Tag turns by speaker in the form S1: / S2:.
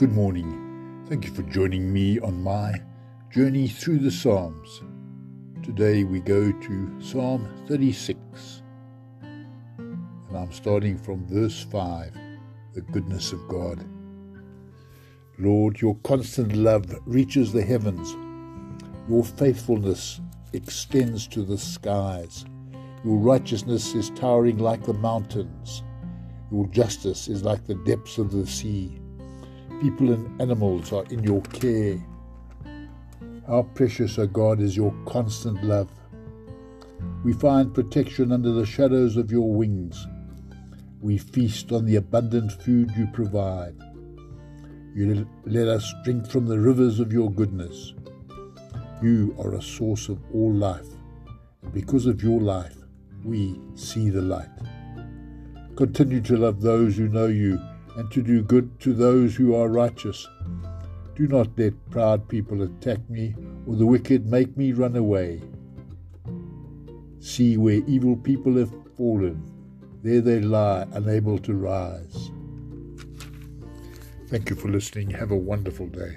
S1: Good morning. Thank you for joining me on my journey through the Psalms. Today we go to Psalm 36. And I'm starting from verse 5 The goodness of God. Lord, your constant love reaches the heavens, your faithfulness extends to the skies. Your righteousness is towering like the mountains. Your justice is like the depths of the sea. People and animals are in your care. How precious, O God, is your constant love. We find protection under the shadows of your wings. We feast on the abundant food you provide. You let us drink from the rivers of your goodness. You are a source of all life, and because of your life, we see the light. Continue to love those who know you and to do good to those who are righteous. Do not let proud people attack me or the wicked make me run away. See where evil people have fallen. There they lie, unable to rise. Thank you for listening. Have a wonderful day.